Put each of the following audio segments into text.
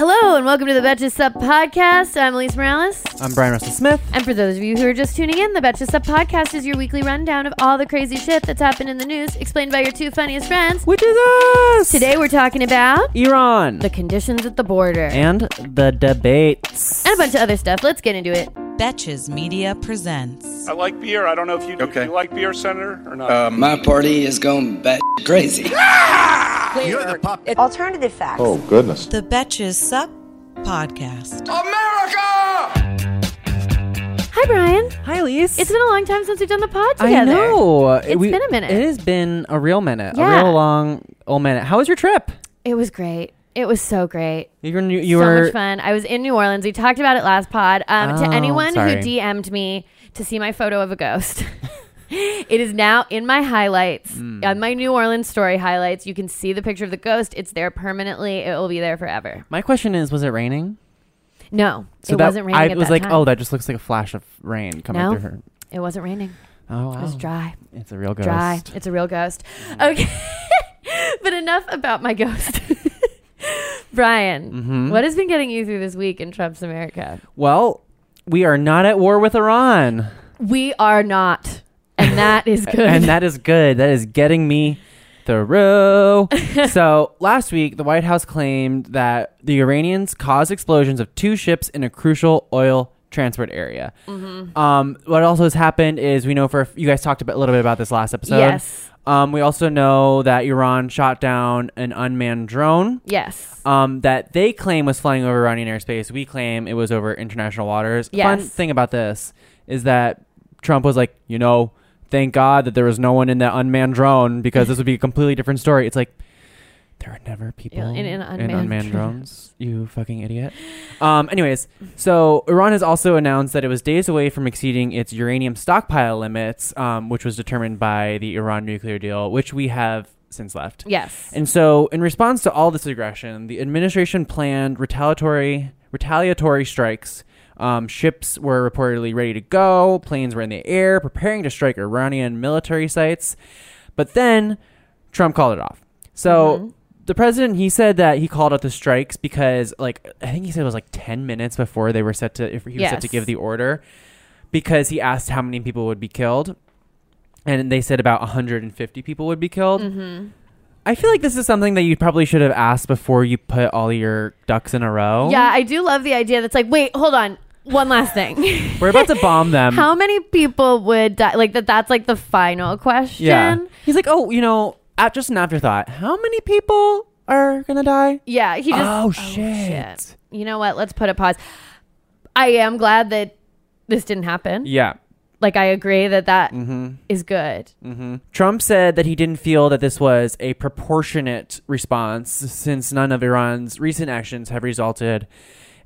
Hello and welcome to the Betches Sup podcast. I'm Alise Morales. I'm Bryan Russell Smith. And for those of you who are just tuning in, the Betches Sup podcast is your weekly rundown of all the crazy shit that's happened in the news, explained by your two funniest friends. Which is us! Today we're talking about Iran. the conditions at the border and the debates. and a bunch of other stuff. Let's get into it. Betches Media presents. I like beer. I don't know if you, do. Okay. you like beer, Senator, or not. Uh, my party is going bat crazy. Alternative facts. Oh, goodness. The Betches Sup Podcast. America! Hi, Bryan. Hi, Alise. It's been a long time since we've done the pod together. I know. It's been a minute. It has been a real minute. Yeah. A real long old minute. How was your trip? It was great. It was so great. You were. You so were much fun. I was in New Orleans. We talked about it last pod. Um, to Oh, anyone sorry. who DM'd me to see my photo of a ghost, it is now in my highlights Hmm. on my New Orleans story highlights. You can see the picture of the ghost. It's there permanently. It will be there forever. My question is: Was it raining? No, So it that, wasn't raining. I was like, time. oh, that just looks like a flash of rain coming No. through her. it wasn't raining. Oh, wow. It was dry. It's a real ghost. Dry. It's a real ghost. Okay, but enough about my ghost. Bryan, Mhm. what has been getting you through this week in Trump's America? Well, we are not at war with Iran. We are not, and that is good. and that is good. That is getting me through. so last week, the White House claimed that the Iranians caused explosions of two ships in a crucial oil transport area. Mm-hmm. Um, what also has happened is we know for you guys talked about, a little bit about this last episode. Yes. Um, we also know that Iran shot down an unmanned drone. Yes. Um, that they claim was flying over Iranian airspace. We claim it was over international waters. Yes. Fun thing about this is that Trump was like, you know, thank God that there was no one in that unmanned drone because this would be a completely different story. It's like there are never people Yeah, in an unmanned drones. You fucking idiot. Um, anyways, so Iran has also announced that it was days away from exceeding its uranium stockpile limits, um, which was determined by the Iran nuclear deal, which we have since left. Yes. And so, in response to all this aggression, the administration planned retaliatory retaliatory strikes. Um, ships were reportedly ready to go. Planes were in the air, preparing to strike Iranian military sites. But then Trump called it off. So Mm-hmm. the president he said that he called out the strikes because, like, I think he said it was like ten minutes before they were set to. If he was set to give the order, because he asked how many people would be killed, and they said about 150 people would be killed. Mm-hmm. I feel like this is something that you probably should have asked before you put all your ducks in a row. Yeah, I do love the idea that's like, wait, hold on. One last thing. We're about to bomb them. How many people would die? Like that that's like the final question. yeah. He's like, oh, you know, at just an afterthought, how many people are gonna die? Yeah, he just Oh, shit. You know what? Let's put a pause. I am glad that this didn't happen. Yeah. Like I agree that that is Mm-hmm. good. hmm Trump said that he didn't feel that this was a proportionate response since none of Iran's recent actions have resulted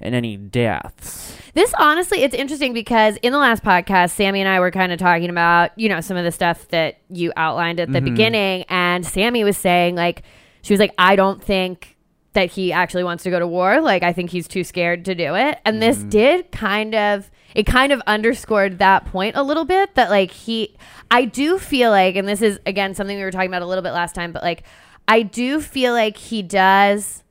in any deaths. This honestly, it's interesting because in the last podcast, Sami and I were kind of talking about, you know, some of the stuff that you outlined at the Mm-hmm. beginning. And Sami was saying, like, she was like, I don't think that he actually wants to go to war. Like, I think he's too scared to do it. And Mm-hmm. this did kind of, it kind of underscored that point a little bit that, like, he, I do feel like, and this is, again, something we were talking about a little bit last time, but like, I do feel like he does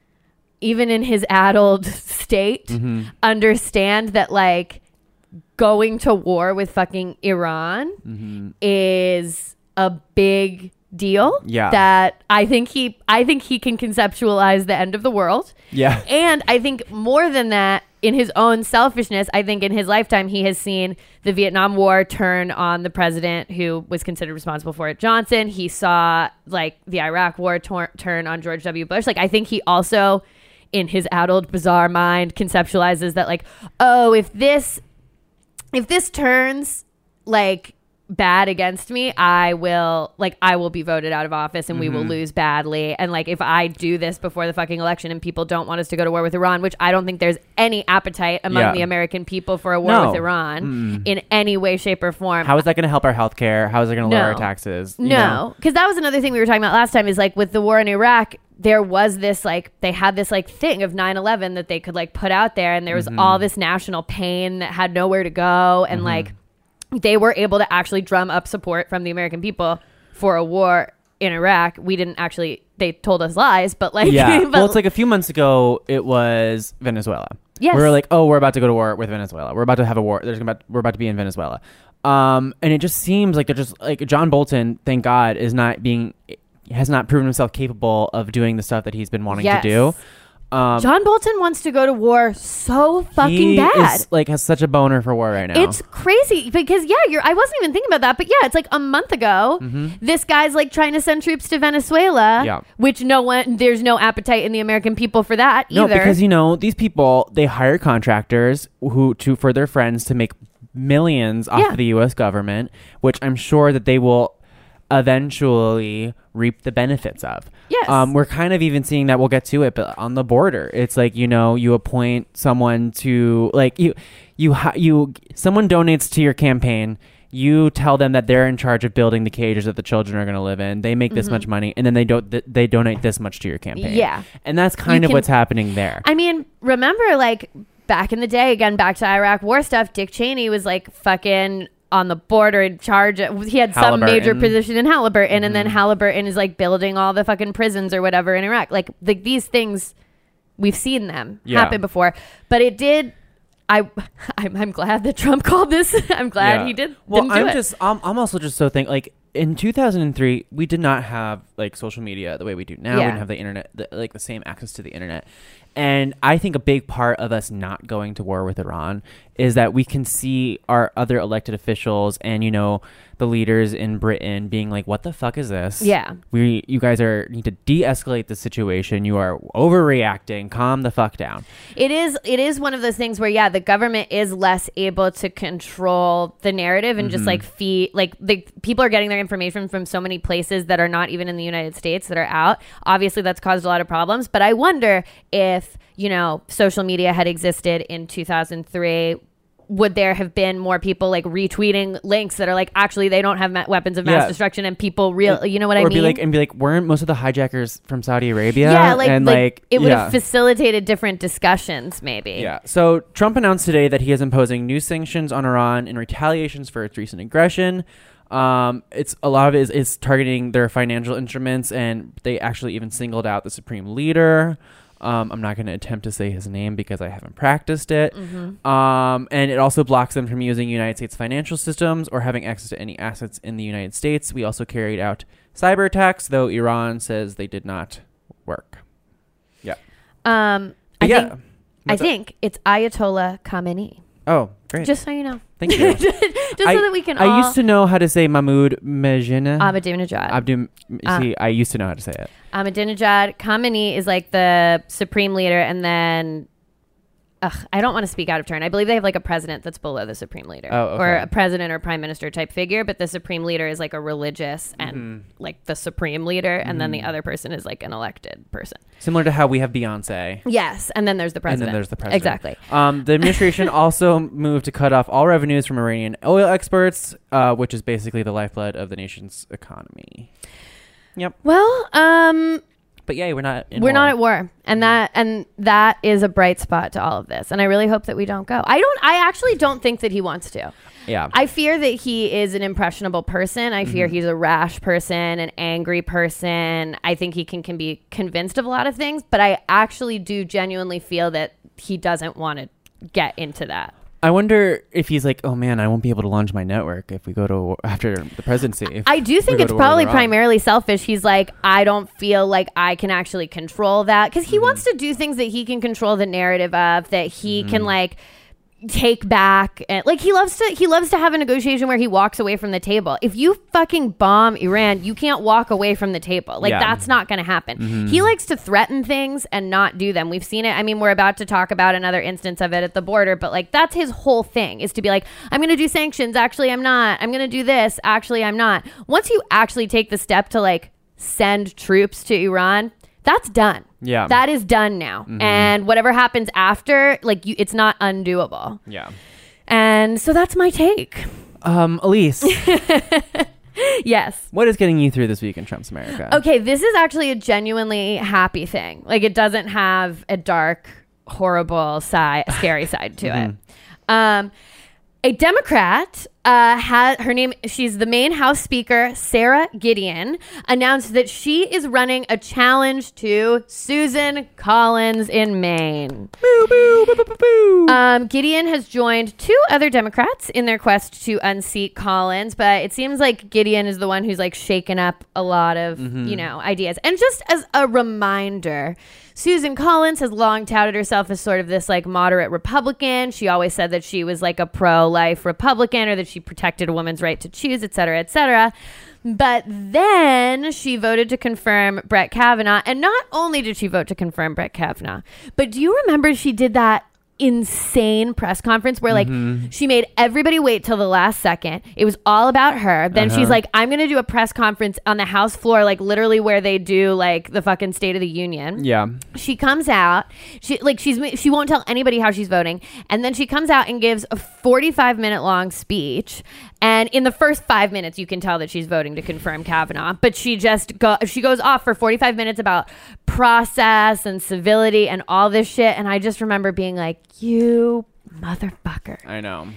even in his addled state, Mm-hmm. understand that like going to war with fucking Iran Mm-hmm. is a big deal. Yeah. That I think he I think he can conceptualize the end of the world. Yeah. And I think more than that, in his own selfishness, I think in his lifetime he has seen the Vietnam War turn on the president who was considered responsible for it, Johnson. He saw like the Iraq War tor- turn on George W. Bush. Like I think he also, in his addled, bizarre mind, conceptualizes that like, oh, if this, if this turns like bad against me, I will like I will be voted out of office and we Mm-hmm. will lose badly. And like if I do this before the fucking election and people don't want us to go to war with Iran, which I don't think there's any appetite among Yeah. the American people for a war No. with Iran in any way, shape, or form. How is that going to help our healthcare? How is it going to lower our taxes? You know? No, because that was another thing we were talking about last time. Is like with the war in Iraq, there was this like they had this like thing of 9-11 that they could like put out there, and there was Mm-hmm. all this national pain that had nowhere to go, and like they were able to actually drum up support from the American people for a war in Iraq. We didn't actually. They told us lies, but like, yeah. but, well, it's like a few months ago. It was Venezuela. Yes. We were like, oh, we're about to go to war with Venezuela. We're about to have a war. There's about we're about to be in Venezuela. Um, and it just seems like they're just like John Bolton. Thank God is not being has not proven himself capable of doing the stuff that he's been wanting Yes. to do. Um, John Bolton wants to go to war so fucking he bad. is, like has such a boner for war right now. It's crazy because yeah, you're. I wasn't even thinking about that, but yeah, it's like a month ago. This guy's like trying to send troops to Venezuela, Mm-hmm. Yeah. which no one, there's no appetite in the American people for that no, either. because you know these people they hire contractors who to for their friends to make millions off Yeah. of the U.S. government, which I'm sure that they will eventually reap the benefits of. Yes. Um, we're kind of even seeing that. We'll get to it, but on the border, it's like you know you appoint someone to like you you you someone donates to your campaign. You tell them that they're in charge of building the cages that the children are going to live in. They make this much money, and then they don't. Th- they donate this much to your campaign. Mm-hmm. Yeah. and that's kind You of can- what's happening there. I mean, remember like back in the day, again, back to Iraq war stuff, Dick Cheney was like fucking on the border in charge. Of, he had some major position in Halliburton, and then Mm-hmm. Halliburton is like building all the fucking prisons or whatever in Iraq. Like, like these things, we've seen them Yeah. happen before, but it did. I, I'm, I'm glad that Trump called this. I'm glad Yeah. he did. Well, I'm it. just I'm, I'm also just so think like in 2003 we did not have like social media the way we do now. We didn't have the internet the, like the same access to the internet. And I think a big part of us not going to war with Iran is that we can see our other elected officials and you know the leaders in Britain being like, "What the fuck is this? Yeah. we you guys are need to de-escalate the situation. You are overreacting. Calm the fuck down." It is it is one of those things where yeah, the government is less able to control the narrative and Mm-hmm. just like feed like the people are getting their information from so many places that are not even in the United States that are out. Obviously that's caused a lot of problems, but I wonder if, you know, social media had existed in 2003 would there have been more people like retweeting links that are like actually they don't have ma- weapons of mass Yeah. destruction and people real you know what or I mean be like and be like, weren't most of the hijackers from Saudi Arabia? yeah, like, and like, like, it would yeah. have facilitated different discussions maybe Yeah. So Trump announced today that he is imposing new sanctions on Iran in retaliations for its recent aggression. Um, it's a lot of it is, is targeting their financial instruments, and they actually even singled out the supreme leader. Um, I'm not going to attempt to say his name because I haven't practiced it. Um, and it also blocks them from using United States financial systems or having access to any assets in the United States. We also carried out cyber attacks, though Iran says they did not work. Yeah. um I yeah. think I up? think it's Ayatollah Khamenei. Oh, great. Just so you know. Thank you. just I, so that we can I used to know how to say Mahmoud Mejene. Ahmadinejad. Abdu. Uh, See, I used to know how to say it. Ahmadinejad. Khamenei is like the supreme leader, and then. Ugh, I don't want to speak out of turn. I believe they have like a president that's below the supreme leader, Oh, or a president or prime minister type figure. But the supreme leader is like a religious and Mm-hmm. like the supreme leader, and then the other person is like an elected person. Similar to how we have Beyonce. Yes, and then there's the president. And then there's the president. Exactly. Um, the administration also moved to cut off all revenues from Iranian oil exports, uh, which is basically the lifeblood of the nation's economy. Yep. Well, um, But yeah, we're not. We're war. not at war and that and that is a bright spot to all of this and i really hope that we don't go i don't i actually don't think that he wants to Yeah. i fear that he is an impressionable person i fear he's a rash person an angry person i think he can, can be convinced of a lot of things but i actually do genuinely feel that he doesn't want to get into that I wonder if he's like, oh man, I won't be able to launch my network if we go to war after the presidency. I do think it's to war with probably primarily selfish. He's like, I don't feel like I can actually control that because Mm-hmm. he wants to do things that he can control the narrative of, that he Mm-hmm. can like take back and like he loves to he loves to have a negotiation where he walks away from the table. If you fucking bomb iran you can't walk away from the table. Like Yeah. that's not going to happen mm-hmm. he likes to threaten things and not do them. We've seen it. I mean we're about to talk about another instance of it at the border but like that's his whole thing is to be like i'm going to do sanctions. Actually i'm not. I'm going to do this. Actually i'm not. Once you actually take the step to like send troops to iran that's done Yeah. that is done now. And whatever happens after like you it's not undoable. Yeah. and so that's my take. Um, Alise, yes. What is getting you through this week in Trump's America? okay this is actually a genuinely happy thing. Like it doesn't have a dark horrible side scary side to it. Um a democrat uh, her name. She's the Maine House Speaker, Sara Gideon, announced that she is running a challenge to Susan Collins in Maine. Boo! Boo! Boo! Boo! Um, Gideon has joined two other Democrats in their quest to unseat Collins, but it seems like Gideon is the one who's like shaken up a lot of you know ideas. And just as a reminder, Susan Collins has long touted herself as sort of this like moderate Republican. She always said that she was like a pro-life Republican or that she protected a woman's right to choose, et cetera, et cetera. But then she voted to confirm Brett Kavanaugh. And not only did she vote to confirm Brett Kavanaugh, but do you remember she did that insane press conference where like mm-hmm. she made everybody wait till the last second. It was all about her. Then she's uh-huh. like, I'm gonna do a press conference on the House floor, like literally where they do like the fucking State of the Union. Yeah. she comes out. She like she's she won't tell anybody how she's voting. And then she comes out and gives a 45 minute long speech. And in the first five minutes you can tell that she's voting to confirm kavanaugh. But she just go she goes off for 45 minutes about process and civility and all this shit. And i just remember being like you motherfucker I know.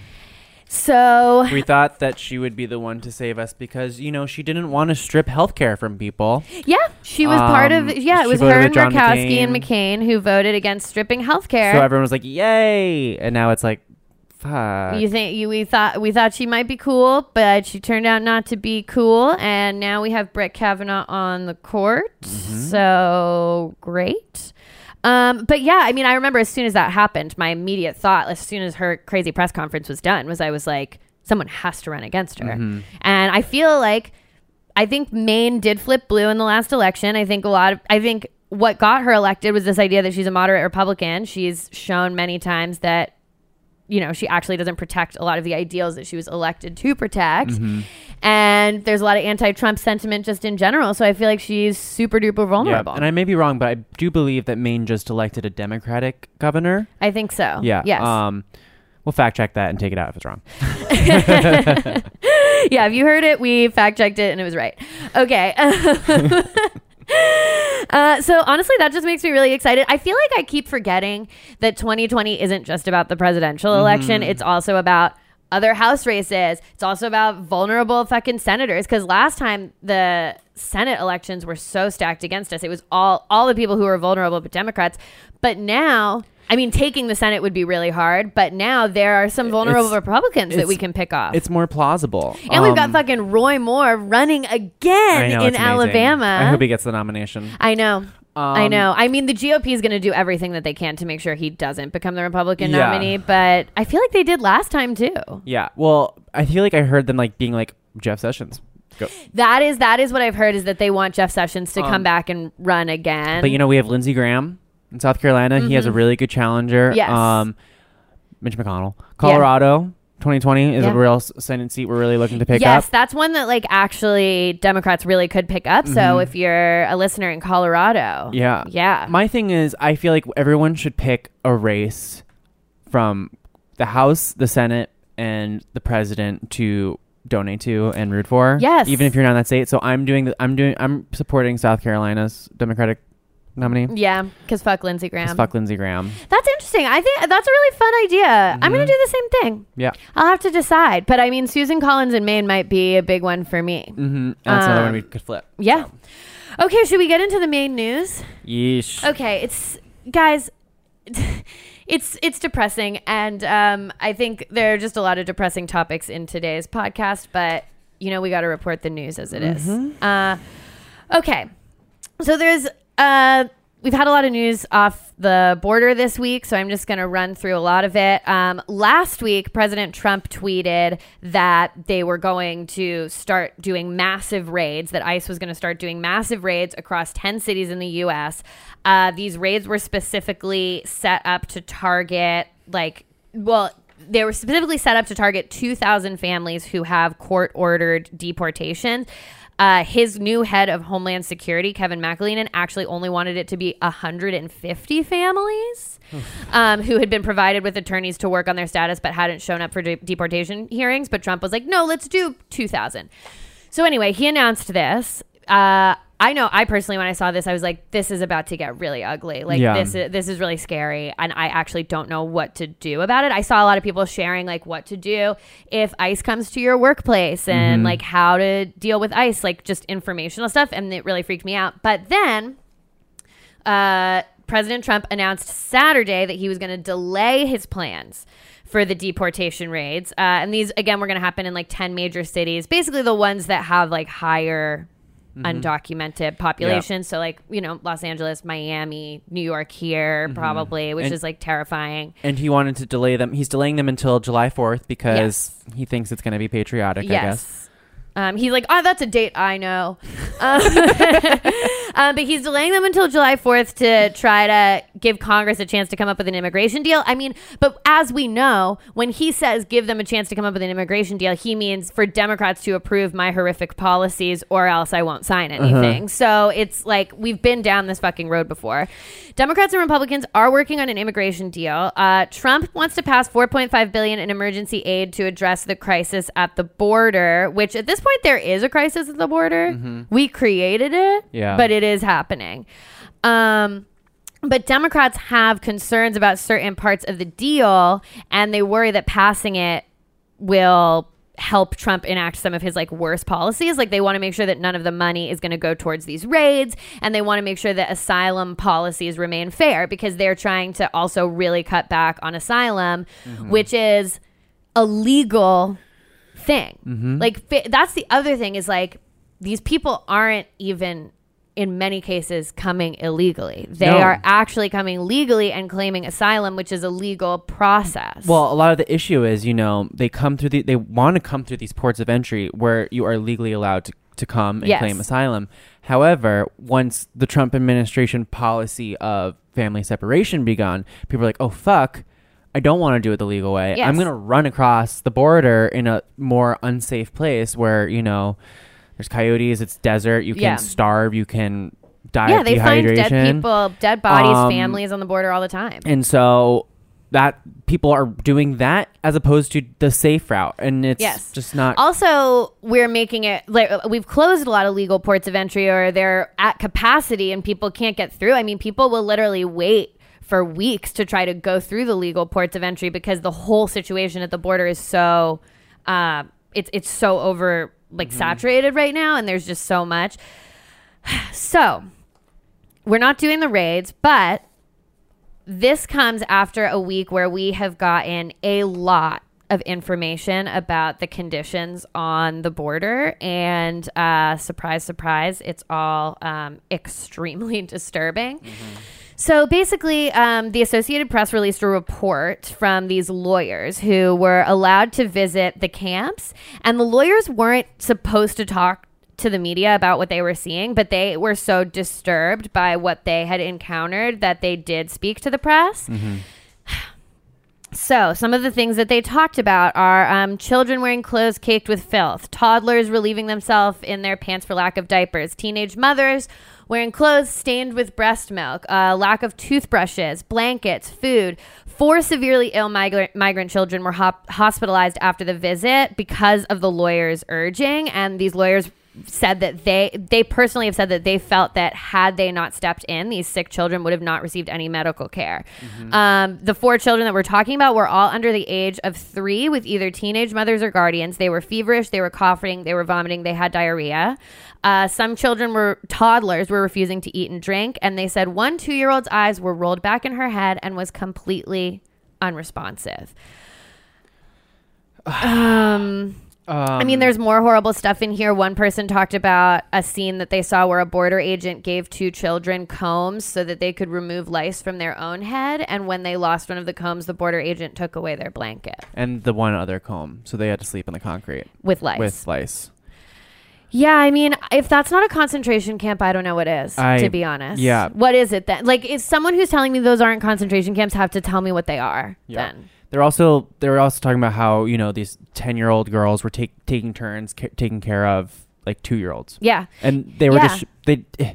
so We thought that she would be the one to save us because, you know, she didn't want to strip healthcare from people. yeah she was part Um, of yeah it was her and murkowski and McCain. mccain who voted against stripping healthcare. So everyone was like, yay. And now it's like, fuck. You think you we thought we thought she might be cool, but she turned out not to be cool, and now we have Brett Kavanaugh on the court. Mm-hmm. So great. Um, but yeah, I mean, I remember as soon as that happened, my immediate thought, as soon as her crazy press conference was done, was I was like, someone has to run against her, Mm-hmm. and I feel like I think Maine did flip blue in the last election. I think a lot of I think what got her elected was this idea that she's a moderate Republican. She's shown many times that you know she actually doesn't protect a lot of the ideals that she was elected to protect. Mm-hmm. And there's a lot of anti-Trump sentiment just in general. So I feel like she's super duper Yeah, vulnerable. and I may be wrong, but I do believe that Maine just elected a Democratic governor. I think so. Yeah. Yes. Um, we'll fact check that and take it out if it's wrong. yeah. If you heard it, we fact checked it and it was right. Okay. Uh, so honestly, that just makes me really excited. I feel like I keep forgetting that 2020 isn't just about the presidential election. It's also about other House races. It's also about vulnerable fucking senators. Because last time the Senate elections were so stacked against us, it was all all the people who were vulnerable, but Democrats. But now. I mean, taking the Senate would be really hard, but now there are some vulnerable It's- Republicans that we can pick off. It's more plausible. and we've got Um, fucking Roy Moore running again know, in it's amazing. Alabama. I hope he gets the nomination. I know. I Um, know. I mean, the GOP is going to do everything that they can to make sure he doesn't become the Republican Yeah. nominee, but I feel like they did last time too. Yeah. Well, I feel like I heard them like being like Jeff Sessions. Go. That is that is what I've heard is that they want Jeff Sessions to come Um, back and run again. But you know, we have Lindsey Graham in South Carolina. He has a really good challenger. Mm-hmm. Yes. Um, Mitch McConnell. Colorado, 2020 is Yeah. a real Senate seat we're really looking to pick yes, up. Yes, that's one that like actually Democrats really could pick up. So if you're a listener in Colorado, Mm-hmm. Yeah. yeah, My thing is, I feel like everyone should pick a race from the House, the Senate, and the president to donate to and root for. Yes. Even if you're not in that state. So I'm doing the, I'm doing I'm supporting South Carolina's Democratic nominee. yeah, because fuck Lindsey Graham. Fuck Lindsey Graham. That's interesting. I think that's a really fun idea. I'm going to do the same thing. Yeah. I'll have to decide. But I mean, Susan Collins in Maine might be a big one for me. Mm-hmm. That's another one we could flip. Yeah. Okay, should we get into the main news? Yeesh. Okay, it's guys, it's it's depressing, and um, I think there are just a lot of depressing topics in today's podcast. But you know, we got to report the news as it is. Uh, okay, so there's uh. We've had a lot of news off the border this week, so I'm just going to run through a lot of it. Um, last week, President Trump tweeted that they were going to start doing massive raids, that ICE was going to start doing massive raids across 10 cities in the U.S. Uh, these raids were specifically set up to target, like, well, they were specifically set up to target 2,000 families who have court ordered deportation. Uh, his new head of Homeland Security, Kevin McAleenan, actually only wanted it to be 150 families um, who had been provided with attorneys to work on their status but hadn't shown up for de- deportation hearings. But Trump was like, no, let's do 2,000. So anyway, he announced this. Uh, I know I personally when I saw this I was like this is about to get really ugly. Like Yeah. this is this is really scary and I actually don't know what to do about it. I saw a lot of people sharing like what to do if ICE comes to your workplace and like how to deal with ICE, like just informational stuff and it really freaked me out. But then uh, President Trump announced Saturday that he was going to delay his plans for the deportation raids. Uh, and these, again, were going to happen in like 10 major cities, basically the ones that have like higher Mm-hmm. undocumented populations. So, like, you know, Los Angeles, Miami, New York here, mm-hmm. probably, which And- is like terrifying. And he wanted to delay them. He's delaying them until July 4th because he thinks it's going to be patriotic, I guess. Um, he's like, oh, that's a date I know. Um, um, but he's delaying them until July 4th to try to give Congress a chance to come up with an immigration deal. I mean, but as we know, when he says give them a chance to come up with an immigration deal, he means for Democrats to approve my horrific policies or else I won't sign anything. So it's like we've been down this fucking road before. Democrats and Republicans are working on an immigration deal. Uh, Trump wants to pass 4.5 billion in emergency aid to address the crisis at the border, which at this point there is a crisis at the border. We created it, Yeah. but it is happening. Um, but Democrats have concerns about certain parts of the deal, and they worry that passing it will help Trump enact some of his like worst policies. Like they want to make sure that none of the money is going to go towards these raids, and they want to make sure that asylum policies remain fair because they're trying to also really cut back on asylum, which is a thing. Mm-hmm. Like fa- that's the other thing is like these people aren't even in many cases coming illegally. They No. are actually coming legally and claiming asylum, which is a legal process. Well, a lot of the issue is, you know, they come through the, they want to come through these ports of entry where you are legally allowed to, to come and Yes. claim asylum. However, once the Trump administration policy of family separation begun, people are like, oh, fuck. I don't want to do it the legal way. Yes. I'm going to run across the border in a more unsafe place where, you know, there's coyotes, it's desert, you can Yeah. starve, you can die yeah, of they find dehydration. dead people, dead bodies, Um, families on the border all the time. And so that people are doing that as opposed to the safe route, and it's Yes. just not. Also, we're making it like we've closed a lot of legal ports of entry or they're at capacity and people can't get through. I mean, people will literally wait for weeks to try to go through the legal ports of entry because the whole situation at the border is so uh, it's it's so over like saturated right now and there's just so much. So, we're not doing the raids, but this comes after a week where we have gotten a lot of information about the conditions on the border and uh, surprise surprise it's all um, extremely disturbing so basically, um, the Associated Press released a report from these lawyers who were allowed to visit the camps, and the lawyers weren't supposed to talk to the media about what they were seeing, but they were so disturbed by what they had encountered that they did speak to the press. So, some of the things that they talked about are um, children wearing clothes caked with filth, toddlers relieving themselves in their pants for lack of diapers, teenage mothers wearing clothes stained with breast milk, uh, lack of toothbrushes, blankets, food. Four severely ill migrant, migrant children were hospitalized after the visit because of the lawyers' urging, and these lawyers said that they they personally have said that they felt that had they not stepped in, these sick children would have not received any medical care. Um, the four children that we're talking about were all under the age of three, with either teenage mothers or guardians. They were feverish, they were coughing, they were vomiting, they had diarrhea. Uh, some children were toddlers were refusing to eat and drink, and they said one two year old's eyes were rolled back in her head and was completely unresponsive. Um. Um, I mean, there's more horrible stuff in here. One person talked about a scene that they saw where a border agent gave two children combs so that they could remove lice from their own head. And when they lost one of the combs, the border agent took away their blanket and the one other comb, so they had to sleep in the concrete with lice. with lice. yeah, I mean, if that's not a concentration camp, I don't know what is, I- to be honest. yeah. What is it then? Like, if someone who's telling me those aren't concentration camps have to tell me what they are, Yeah. then. They're also they were also talking about how you know these ten year old girls were take, taking turns ca- taking care of like two year olds, Yeah. and they were Yeah. just they eh,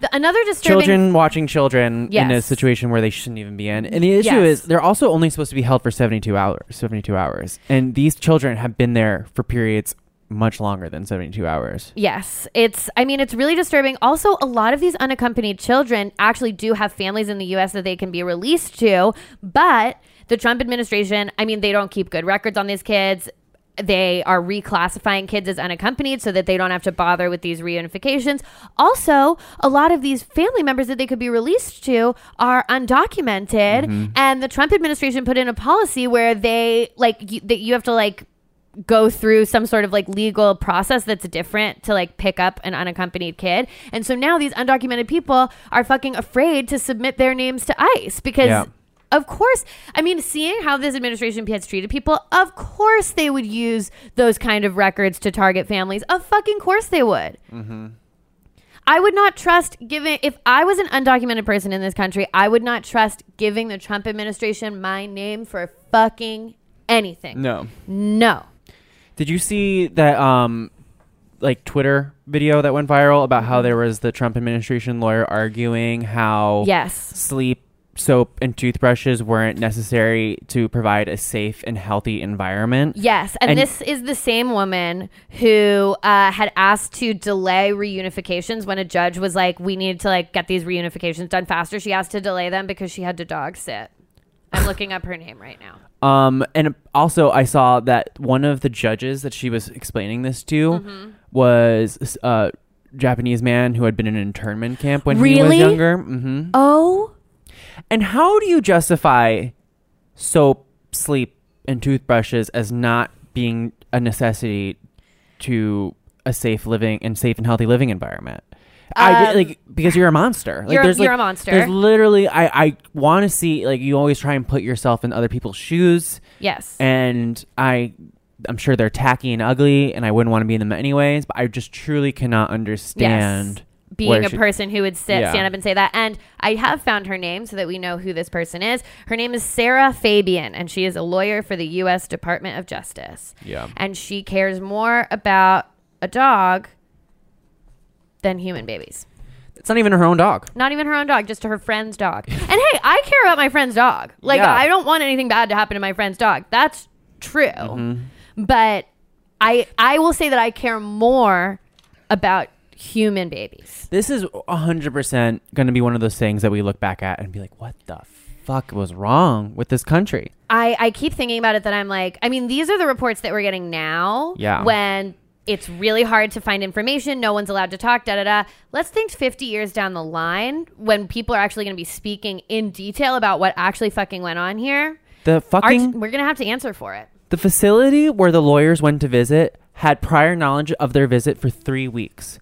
The, another disturbing children watching children in a situation where they shouldn't even be in. And the issue Yes. is they're also only supposed to be held for 72 hours, 72 hours. And these children have been there for periods much longer than 72 hours. Yes, it's. I mean, it's really disturbing. Also, a lot of these unaccompanied children actually do have families in the U.S. that they can be released to, but the Trump administration, I mean, they don't keep good records on these kids. They are reclassifying kids as unaccompanied so that they don't have to bother with these reunifications. Also, a lot of these family members that they could be released to are undocumented, mm-hmm. and the Trump administration put in a policy where they like you, that you have to like go through some sort of like legal process that's different to like pick up an unaccompanied kid. And so now these undocumented people are fucking afraid to submit their names to ICE because Yeah. Of course, I mean, seeing how this administration has treated people, of course they would use those kind of records to target families. Of fucking course they would. I would not trust giving, if I was an undocumented person in this country, I would not trust giving the Trump administration my name for fucking anything. No. No. Did you see that um like Twitter video that went viral about how there was the Trump administration lawyer arguing how Yes. sleep soap and toothbrushes weren't necessary to provide a safe and healthy environment. Yes, and, And- this is the same woman who uh, had asked to delay reunifications when a judge was like, "We need to like get these reunifications done faster." She asked to delay them because she had to dog sit. I'm looking up her name right now. Um, and also I saw that one of the judges that she was explaining this to Mm-hmm. was a Japanese man who had been in an internment camp when he was Really? younger. hmm Oh, And how do you justify soap, sleep, and toothbrushes as not being a necessity to a safe living and safe and healthy living environment? I Um, did, like because you're a monster. Like you're- there's you're like, a monster. There's literally I I want to see like you always try and put yourself in other people's shoes, yes. and I I'm sure they're tacky and ugly, and I wouldn't want to be in them anyways. But I just truly cannot understand being where a she- person who would sit, Yeah. stand up and say that. And I have found her name so that we know who this person is. Her name is Sarah Fabian, and she is a lawyer for the U.S. Department of Justice. Yeah. And she cares more about a dog than human babies. It's not even her own dog. Not even her own dog, just her friend's dog. And hey, I care about my friend's dog. Like, Yeah. I don't want anything bad to happen to my friend's dog. That's true. Mm-hmm. But I, I will say that I care more about human babies. This is 100% going to be one of those things that we look back at and be like, what the fuck was wrong with this country? I, I keep thinking about it that I'm like, I mean, these are the reports that we're getting now. Yeah. When it's really hard to find information, no one's allowed to talk, da da da. Let's think 50 years down the line when people are actually going to be speaking in detail about what actually fucking went on here. The Our, fucking we're going to have to answer for it. the facility where the lawyers went to visit had prior knowledge of their visit for 3 weeks.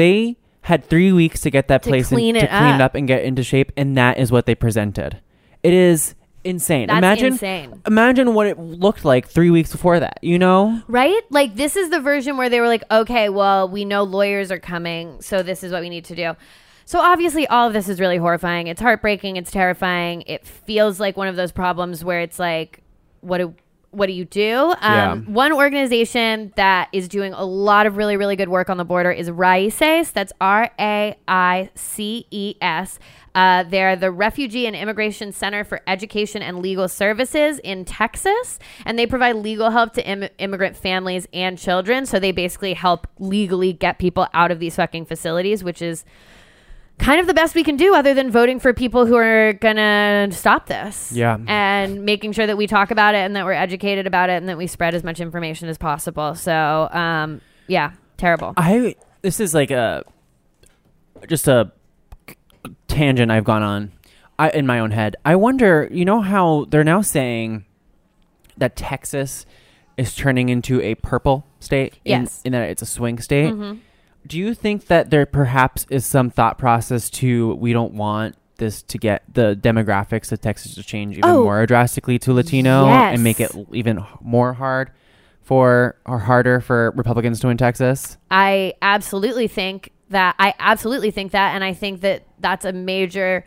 They had 3 weeks to get that To place in- clean to it clean it up. up and get into shape and that is what they presented. It is insane. That's imagine insane. imagine what it looked like 3 weeks before that, you know? Right? Like, this is the version where they were like, okay, well, we know lawyers are coming, so this is what we need to do. So, obviously, all of this is really horrifying. It's heartbreaking. It's terrifying. It feels like one of those problems where it's like, what do. What do you do? Um, Yeah. One organization that is doing a lot of really, really good work on the border is RAICES. That's R A I C E S. Uh, they're the Refugee and Immigration Center for Education and Legal Services in Texas, and they provide legal help to Im- immigrant families and children. So they basically help legally get people out of these fucking facilities, which is kind of the best we can do other than voting for people who are gonna stop this Yeah. and making sure that we talk about it and that we're educated about it and that we spread as much information as possible so um yeah terrible I this is like a just a tangent I've gone on I, in my own head. I wonder, you know how they're now saying that Texas is turning into a purple state Yes. in that it's a swing state. Mhm. Do you think that there perhaps is some thought process to we don't want this to get the demographics of Texas to change even Oh. more drastically to Latino Yes. and make it even more hard for or harder for Republicans to win Texas? I absolutely think that I absolutely think that and I think that that's a major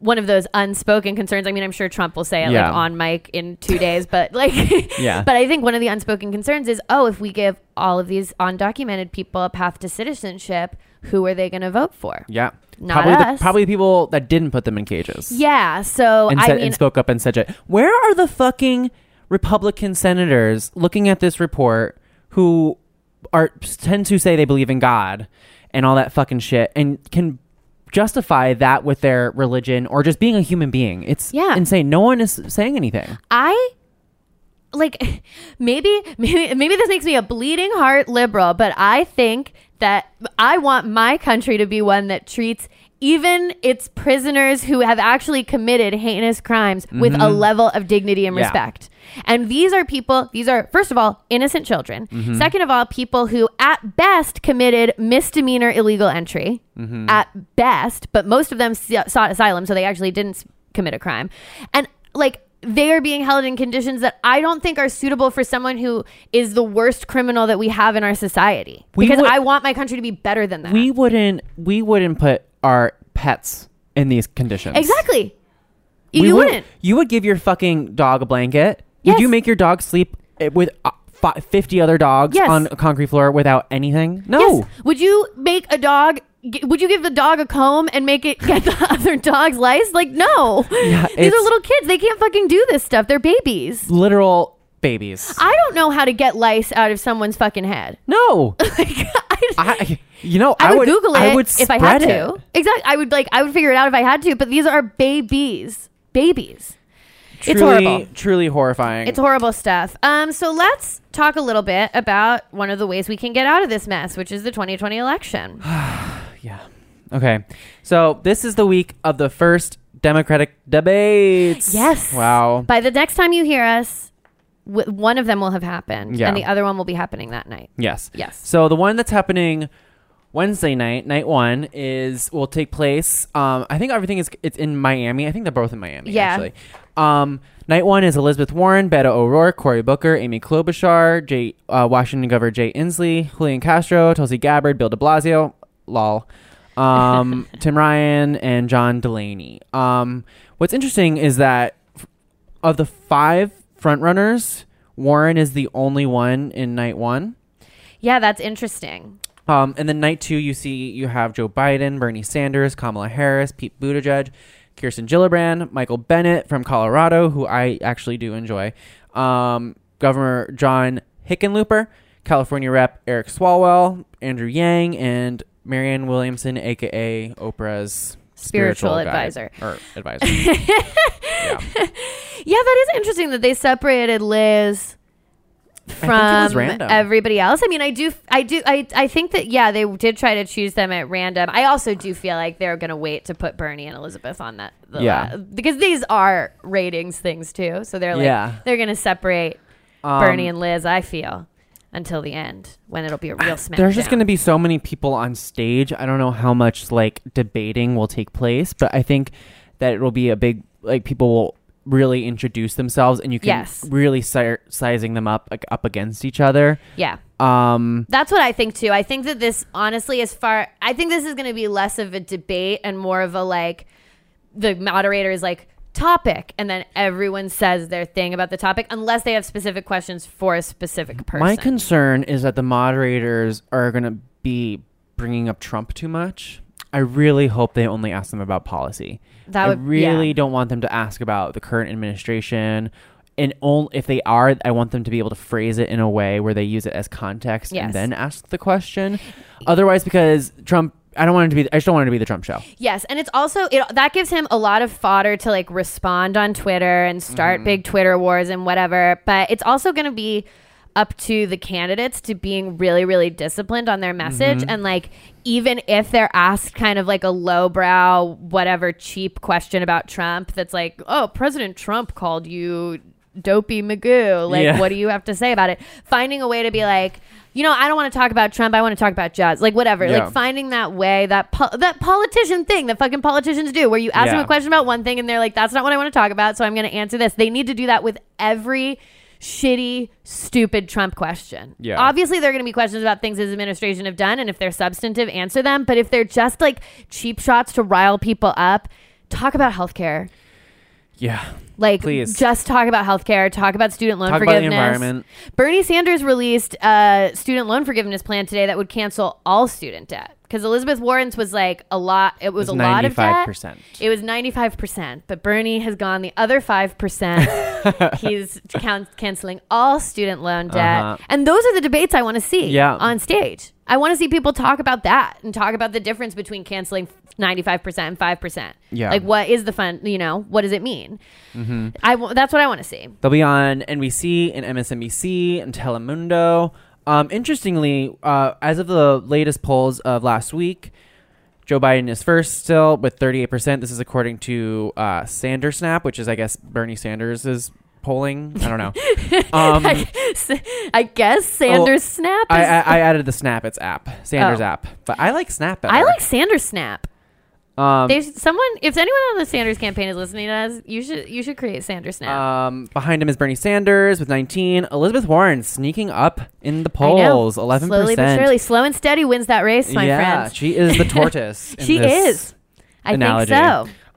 one of those unspoken concerns. I mean, I'm sure Trump will say it Yeah. like on mic in 2 days, but like Yeah. But I think one of the unspoken concerns is, oh, if we give all of these undocumented people a path to citizenship, who are they going to vote for? Yeah. Not probably us. The, probably people that didn't put them in cages. Yeah, so And, I mean and spoke up and said, it. "Where are the fucking Republican senators looking at this report who are tend to say they believe in God and all that fucking shit and can justify that with their religion or just being a human being. It's Yeah. insane. No one is saying anything. I like maybe maybe maybe this makes me a bleeding heart liberal, but I think that I want my country to be one that treats even its prisoners who have actually committed heinous crimes with a mm-hmm. level of dignity and Yeah. respect. And these are people, these are, first of all, innocent children. Mm-hmm. Second of all, people who at best committed misdemeanor illegal entry. Mm-hmm. At best, but most of them sought asylum, so they actually didn't s- commit a crime. And like, they are being held in conditions that I don't think are suitable for someone who is the worst criminal that we have in our society. We because would- I want my country to be better than that. We wouldn't we wouldn't put our pets in these conditions. exactly. We you would- wouldn't. You would give your fucking dog a blanket. Would you make your dog sleep eh, with uh, fi- 50 other dogs Yes. on a concrete floor without anything? No. Yes. Would you make a dog? g- Would you give the dog a comb and make it get the other dog's lice? Like, no. These are it's- little kids. They can't fucking do this stuff. They're babies. Literal babies. I don't know how to get lice out of someone's fucking head. no. Like, I, I, you know, I would, Google it I would if I had spread to. Exactly. I would like. I would figure it out if I had to. But these are babies. Babies. Truly, It's horrible. Truly horrifying. It's horrible stuff. Um, so let's talk a little bit about one of the ways we can get out of this mess, which is the 2020 election. yeah. Okay. So this is the week of the first Democratic debates. Yes. Wow. By the next time you hear us, w- one of them will have happened, Yeah. and the other one will be happening that night. Yes. Yes. So the one that's happening Wednesday night, night one, is will take place. Um, I think everything is it's in Miami. I think they're both in Miami. Yeah. Actually. Um, night one is Elizabeth Warren, Beto O'Rourke, Cory Booker, Amy Klobuchar, Jay, uh, Washington Governor Jay Inslee, Julian Castro, Tulsi Gabbard, Bill De Blasio, lol. Um, Tim Ryan and John Delaney. Um, what's interesting is that of the five frontrunners, Warren is the only one in night one. Yeah, that's interesting. Um, and then night two, you see you have Joe Biden, Bernie Sanders, Kamala Harris, Pete Buttigieg, Kirsten Gillibrand, Michael Bennet from Colorado, who I actually do enjoy, um, Governor John Hickenlooper, California Rep Eric Swalwell, Andrew Yang, and Marianne Williamson, aka Oprah's Spiritual guide- advisor. or advisor. yeah. Yeah, that is interesting that they separated Liz from everybody else. I mean, I do, I do, I, I think that yeah, they did try to choose them at random. I also do feel like they're going to wait to put Bernie and Elizabeth on that, the Yeah. la- because these are ratings things too. So they're like, Yeah. they're going to separate Um, Bernie and Liz. I feel until the end when it'll be a real smash. There's just going to be so many people on stage. I don't know how much like debating will take place, but I think that it will be a big like people will really introduce themselves and you can Yes. really start sizing them up like up against each other. yeah. Um That's what I think too. I think that this, honestly, as far, I think this is going to be less of a debate and more of a like, the moderator is like, topic, and then everyone says their thing about the topic, unless they have specific questions for a specific person. my concern is that the moderators are going to be bringing up Trump too much. I really hope they only ask them about policy. That I would- really yeah. don't want them to ask about the current administration. And only if they are, I want them to be able to phrase it in a way where they use it as context Yes. and then ask the question. Otherwise, because Trump, I don't want it to be. I just don't want it to be the Trump show. Yes, and it's also it that gives him a lot of fodder to like respond on Twitter and Mm-hmm. start big Twitter wars and whatever. But it's also going to be up to the candidates to being really really disciplined on their message Mm-hmm. and like even if they're asked kind of like a lowbrow whatever cheap question about Trump that's like, "Oh, President Trump called you dopey Magoo." Like, Yeah. what do you have to say about it? Finding a way to be like, you know, I don't want to talk about Trump. I want to talk about jazz. Like whatever. Yeah. Like finding that way, that po- that politician thing that fucking politicians do, where you ask them a question about one thing and they're like, "That's not what I want to talk about," so I'm going to answer this. They need to do that with every shitty, stupid Trump question. Yeah. Obviously, there are going to be questions about things his administration have done, and if they're substantive, answer them. But if they're just like cheap shots to rile people up, talk about healthcare. Yeah. Like, Please. just talk about healthcare. Talk about student loan Talk about the forgiveness. environment. Bernie Sanders released a student loan forgiveness plan today that would cancel all student debt. because Elizabeth Warren's was like a lot. It was, It was a lot of debt. 95%. It was ninety five percent, but Bernie has gone the other five percent. He's can- canceling all student loan debt, Uh-huh. and those are the debates I want to see Yeah. on stage. I want to see people talk about that and talk about the difference between canceling ninety five percent and five percent. Yeah. like what is the fun? You know, what does it mean? Mm-hmm. I w- that's what I want to see. They'll be on NBC and MSNBC and Telemundo. Um, interestingly, uh, as of the latest polls of last week, Joe Biden is first still with 38%. This is according to uh, Sanders Snap, which is, I guess, Bernie Sanders' is polling. I don't know. Um, I guess Sanders Oh, Snap. Is, I, I, I added the Snap. It's app. Sanders Oh. app. But I like Snap better. I like Sanders Snap. Um, There's someone. If anyone on the Sanders campaign is listening to us, you should you should create Sanders now. um, behind him is Bernie Sanders with 19. Elizabeth Warren sneaking up in the polls, 11%. Slowly but surely, slow and steady wins that race, my friend. yeah, friends. she is the tortoise. in She is. I analogy. think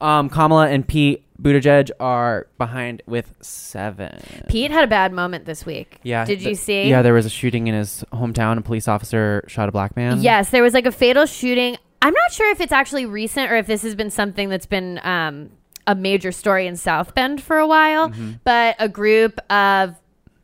so. Um, Kamala and Pete Buttigieg are behind with seven. Pete had a bad moment this week. Yeah. Did you see? Yeah, there was a shooting in his hometown. A police officer shot a black man. Yes, there was like a fatal shooting. I'm not sure if it's actually recent or if this has been something that's been um, a major story in South Bend for a while. Mm-hmm. But a group of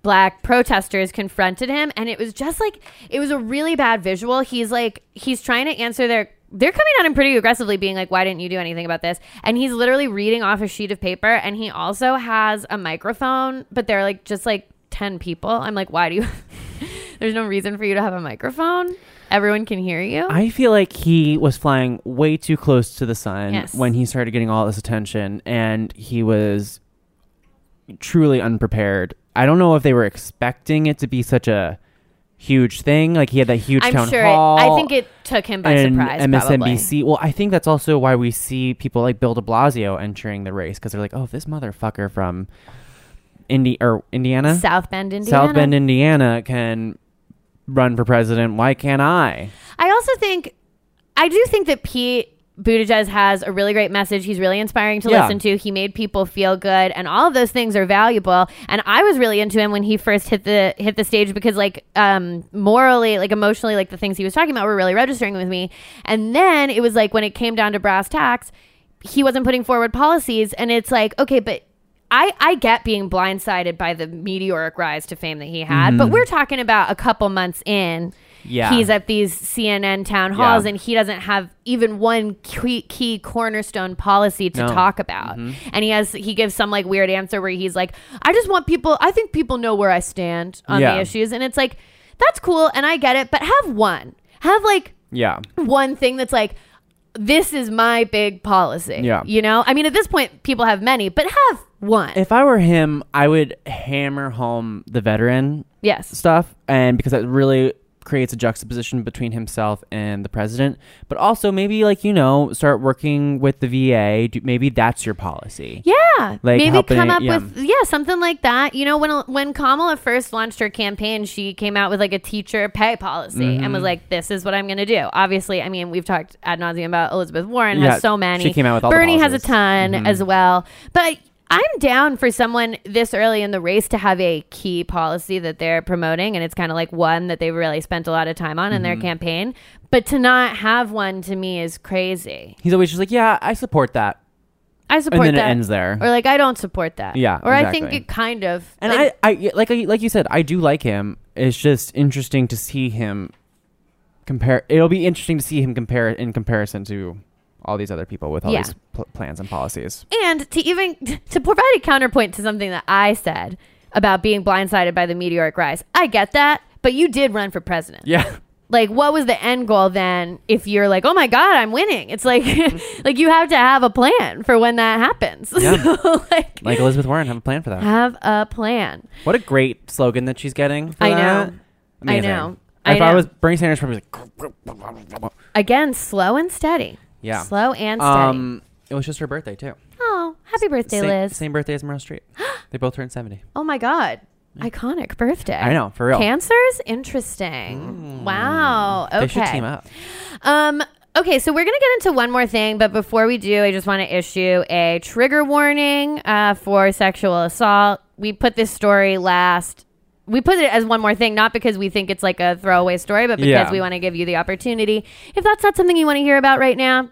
black protesters confronted him, and it was just like it was a really bad visual. He's like he's trying to answer their. They're coming at him pretty aggressively, being like, "Why didn't you do anything about this?" And he's literally reading off a sheet of paper, and he also has a microphone, but they're like just like ten people. I'm like, why do you? There's no reason for you to have a microphone. Everyone can hear you. I feel like he was flying way too close to the sun Yes. when he started getting all this attention, and he was truly unprepared. I don't know if they were expecting it to be such a huge thing. Like he had that huge I'm town sure. hall. It, I think it took him by and surprise. MSNBC. Well, I think that's also why we see people like Bill De Blasio entering the race because they're like, oh, this motherfucker from Indi- or Indiana. South Bend, Indiana. South Bend, Indiana, can run for president. Why can't I? I also think, I do think that Pete Buttigieg has a really great message. He's really inspiring to Yeah. listen to. He made people feel good, and all of those things are valuable. And I was really into him when he first hit the hit the stage because, like, um, morally, like emotionally, like the things he was talking about were really registering with me. And then it was like when it came down to brass tacks, he wasn't putting forward policies, and it's like, okay, but. I, I get being blindsided by the meteoric rise to fame that he had, but we're talking about a couple months in. Mm-hmm. Yeah. He's at these CNN town halls Yeah. and he doesn't have even one key, key cornerstone policy to No. Mm-hmm. talk about. And he has he gives some like weird answer where he's like, "I just want people. I think people know where I stand on Yeah. the issues." And it's like, that's cool, and I get it, but have one. Have like Yeah. one thing that's like, this is my big policy. Yeah. you know. I mean, at this point, people have many, but have one. If I were him, I would hammer home the veteran yes. stuff, and because that really creates a juxtaposition between himself and the president. But also, maybe like you know, start working with the VA. Do, maybe that's your policy. Yeah, Like maybe come it- up yeah. with yeah something like that. You know, when when Kamala first launched her campaign, she came out with like a teacher pay policy and Mm-hmm. was like, "This is what I'm going to do." Obviously, I mean, we've talked ad nauseum about Elizabeth Warren Yeah, has so many. she came out with all the Bernie has a policies. Mm-hmm. ton as well, but. I'm down for someone this early in the race to have a key policy that they're promoting, and it's kind of like one that they've really spent a lot of time on in Mm-hmm. their campaign. But to not have one to me is crazy. He's always just like, yeah, I support that, I support that. and then that. it ends there. Or like I don't support that. Yeah, Or I think it kind of. And like, I, I like like you said, I do like him. It's just interesting to see him compare. It'll be interesting to see him compare in comparison to all these other people with all Yeah. these pl- plans and policies. and to even to provide a counterpoint to something that I said about being blindsided by the meteoric rise. I get that, but you did run for president. Yeah, Like what was the end goal then if you're like, "Oh my god, I'm winning." It's like like you have to have a plan for when that happens. Yeah. so like, like Elizabeth Warren, have a plan for that. have a plan. What a great slogan that she's getting. For I that. know. I know. I If I know. was Bernie Sanders, probably like, Again, slow and steady. Yeah. Slow and steady. Um, it was just her birthday too. oh, happy birthday, same, Liz. Same birthday as Meryl Streep. they both turned seventy. Oh my god. Iconic birthday. I know, for real. Cancers? Interesting. Wow. Okay. They should team up. Um okay, so we're going to get into one more thing, but before we do, I just want to issue a trigger warning uh, for sexual assault. We put this story last we put it as one more thing, not because we think it's like a throwaway story, but because Yeah. we want to give you the opportunity. If that's not something you want to hear about right now,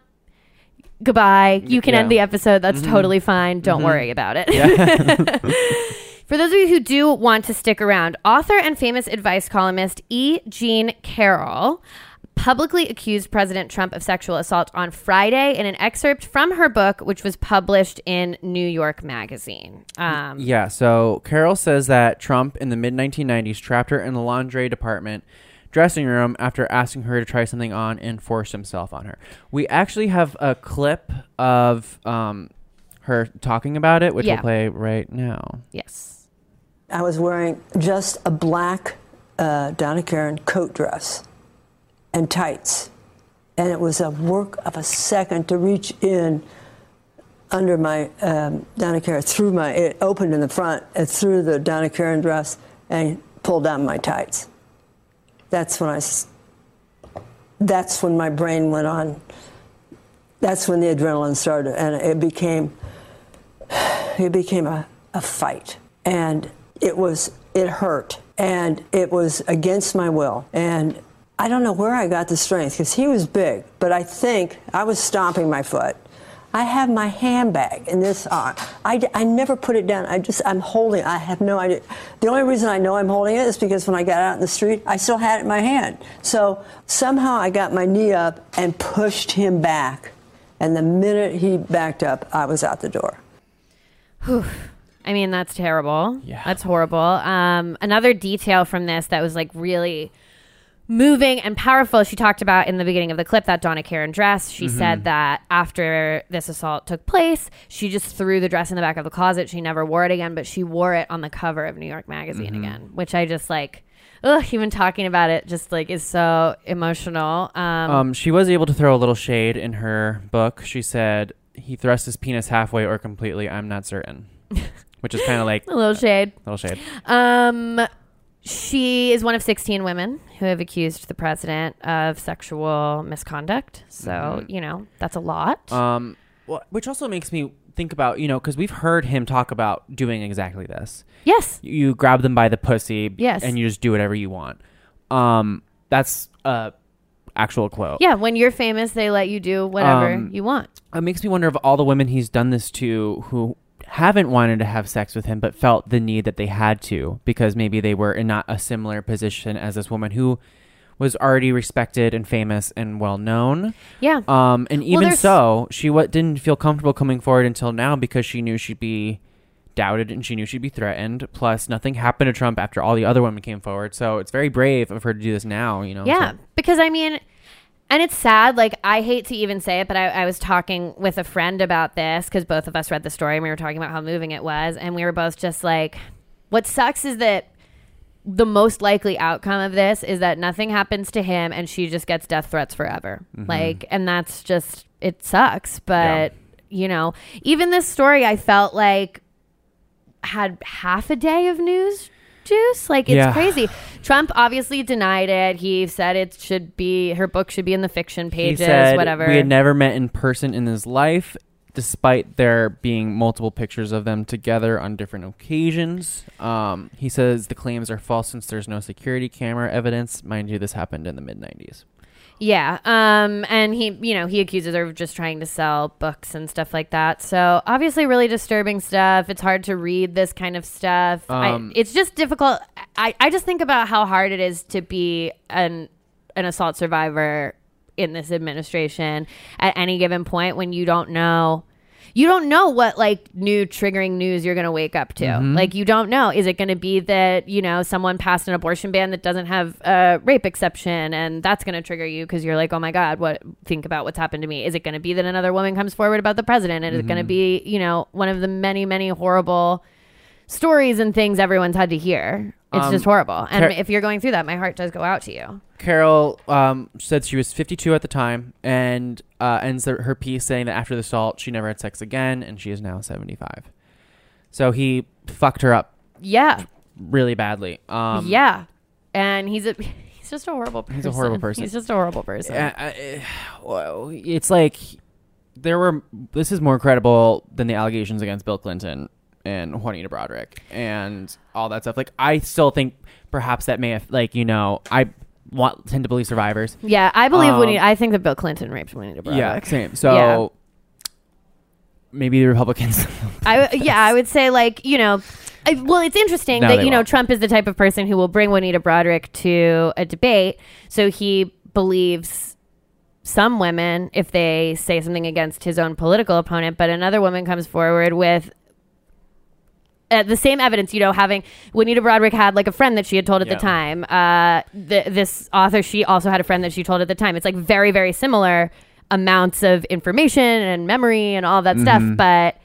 goodbye. You can Yeah. end the episode. That's mm-hmm. totally fine. Don't mm-hmm. worry about it. For those of you who do want to stick around, author and famous advice columnist E. Jean Carroll publicly accused President Trump of sexual assault on Friday in an excerpt from her book, which was published in New York Magazine. Um, Yeah, so Carroll says that Trump in the mid 1990s trapped her in the lingerie department dressing room after asking her to try something on and forced himself on her. We actually have a clip of um, her talking about it, which Yeah. we'll play right now. yes. I was wearing just a black uh, Donna Karan coat dress and tights. And it was a work of a second to reach in under my um, Donna Karan, through my, it opened in the front, and through the Donna Karan dress and pulled down my tights. That's when I, that's when my brain went on. That's when the adrenaline started, and it became, it became a, a fight. And it was, it hurt. And it was against my will. And I don't know where I got the strength because he was big, but I think I was stomping my foot. I have my handbag in this arm. I, I never put it down. I just, I'm holding it. I have no idea. The only reason I know I'm holding it is because when I got out in the street, I still had it in my hand. So somehow I got my knee up and pushed him back. And the minute he backed up, I was out the door. Whew. I mean, that's terrible. Yeah. That's horrible. Um, another detail from this that was like really moving and powerful. She talked about in the beginning of the clip that Donna Karan dress. She Mm-hmm. said that after this assault took place, she just threw the dress in the back of the closet. She never wore it again, but she wore it on the cover of New York Magazine Mm-hmm. again, which I just like. Ugh, even talking about it just like is so emotional. Um, Um, she was able to throw a little shade in her book. She said, he thrust his penis halfway or completely, I'm not certain. Which is kind of like a little shade. a little shade. Um, she is one of 16 women who have accused the president of sexual misconduct. So, Mm-hmm. you know, that's a lot. Um, well, which also makes me think about, you know, because we've heard him talk about doing exactly this. yes. You grab them by the pussy, Yes. and you just do whatever you want. Um, that's a actual quote. Yeah. When you're famous, they let you do whatever Um, you want. It makes me wonder of all the women he's done this to who haven't wanted to have sex with him but felt the need that they had to because maybe they were in not a similar position as this woman who was already respected and famous and well known. Yeah. Um, and even there's- so, she what didn't feel comfortable coming forward until now because she knew she'd be doubted and she knew she'd be threatened. Plus, nothing happened to Trump after all the other women came forward. So it's very brave of her to do this now. You know. Yeah, so- because I mean, and it's sad. Like I hate to even say it, but I, I was talking with a friend about this because both of us read the story and we were talking about how moving it was, and we were both just like, "What sucks is that." The most likely outcome of this is that nothing happens to him and she just gets death threats forever. Mm-hmm. Like, and that's just, it sucks. But, you know, even this story, I felt like had half a day of news juice. Like it's Yeah. crazy. Trump obviously denied it. He said it should be her book should be in the fiction pages, he said whatever. we had never met in person in his life, despite there being multiple pictures of them together on different occasions. Um, he says the claims are false since there's no security camera evidence. Mind you, this happened in the mid '90s. Yeah. Um and he you know, he accuses her of just trying to sell books and stuff like that. So obviously really disturbing stuff. It's hard to read this kind of stuff. Um, I, it's just difficult. I, I just think about how hard it is to be an an assault survivor in this administration at any given point when you don't know you don't know what like new triggering news you're going to wake up to. Mm-hmm. Like you don't know is it going to be that, you know, someone passed an abortion ban that doesn't have a rape exception and that's going to trigger you because you're like, "Oh my god, what think about what's happened to me." Is it going to be that another woman comes forward about the president and is it going to mm-hmm. be, you know, one of the many many horrible stories and things everyone's had to hear. It's Um, just horrible. And Car- if you're going through that, my heart does go out to you. Carroll um, said she was 52 at the time and uh, ends her her piece saying that after the assault, she never had sex again, and she is now 75. So he fucked her up Yeah. really badly. Um, yeah. And he's a he's just a horrible person. He's a horrible person. He's just a horrible person. Uh, it's like there were. This is more credible than the allegations against Bill Clinton, and Juanita Broaddrick and all that stuff. Like I still think perhaps that may have like you know I want tend to believe survivors. Yeah, I believe Um, Juanita. I think that Bill Clinton raped Juanita Broaddrick. Yeah, same. So Yeah. maybe the Republicans. I yeah, I would say like you know, I, well, it's interesting No, that you know won't. Trump is the type of person who will bring Juanita Broaddrick to a debate, so he believes some women if they say something against his own political opponent, but another woman comes forward with. Uh, the same evidence, you know, having Juanita Broaddrick had like a friend that she had told at Yeah. the time. Uh, th- this author, she also had a friend that she told at the time. It's like very, very similar amounts of information and memory and all that stuff. But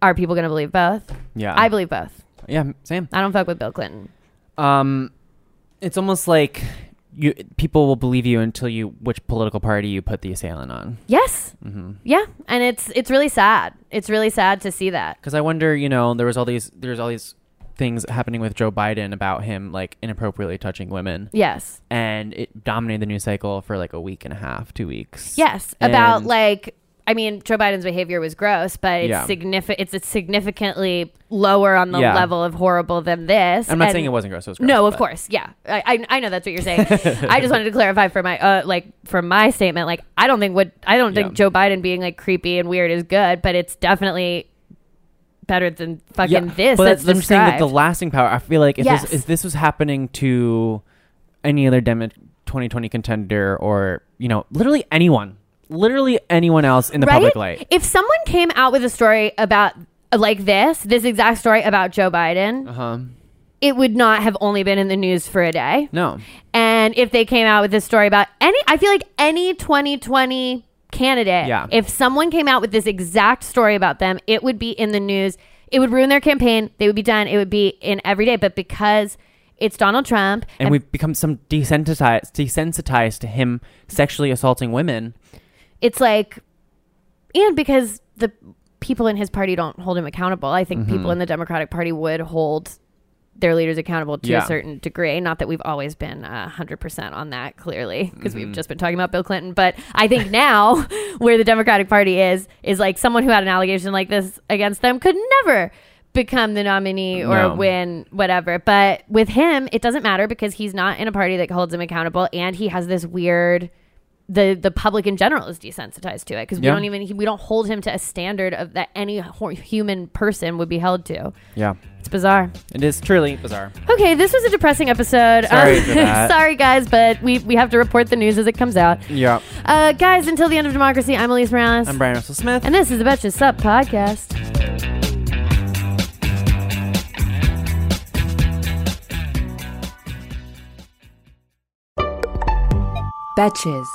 are people going to believe both? yeah, I believe both. yeah, same. I don't fuck with Bill Clinton. Um, it's almost like you people will believe you until you which political party you put the assailant on. Yes. Mm-hmm. Yeah, and it's it's really sad. It's really sad to see that. Because I wonder, you know, there was all these there's all these things happening with Joe Biden about him like inappropriately touching women, Yes. and it dominated the news cycle for like a week and a half, two weeks. Yes, about like I mean, Joe Biden's behavior was gross, but it's Yeah. significant. It's significantly lower on the Yeah. level of horrible than this. I'm not And- saying it wasn't gross. It was gross No, of but- course, yeah. I, I I know that's what you're saying. I just wanted to clarify for my uh like for my statement. Like I don't think what I don't think Yeah. Joe Biden being like creepy and weird is good, but it's definitely better than fucking this. But that's I'm just saying that the described. lasting power. I feel like if Yes. this if this was happening to any other Demo 2020 contender or you know literally anyone, literally anyone else in the public light. If someone came out with a story about like this, this exact story about Joe Biden, Uh huh. it would not have only been in the news for a day. No. And if they came out with this story about any, I feel like any 2020 candidate, Yeah. if someone came out with this exact story about them, it would be in the news. It would ruin their campaign. They would be done. It would be in every day. But because it's Donald Trump, and, we've become some desensitized desensitized to him sexually assaulting women. It's like, and because the people in his party don't hold him accountable, I think Mm-hmm. people in the Democratic Party would hold their leaders accountable to Yeah. a certain degree. Not that we've always been uh, 100% on that, clearly, because Mm-hmm. we've just been talking about Bill Clinton. But I think now, where the Democratic Party is, is like someone who had an allegation like this against them could never become the nominee or No. win whatever. But with him, it doesn't matter because he's not in a party that holds him accountable and he has this weird the the public in general is desensitized to it because we Yeah. don't even we don't hold him to a standard of that any ho- human person would be held to. Yeah, It's bizarre. it is truly bizarre. Okay, this was a depressing episode. Sorry Um, for that. sorry, guys, but we we have to report the news as it comes out. Yeah, Uh, guys, until the end of democracy, I'm Alise Morales, I'm Bryan Russell Smith. and this is the Betches Sup podcast. Betches.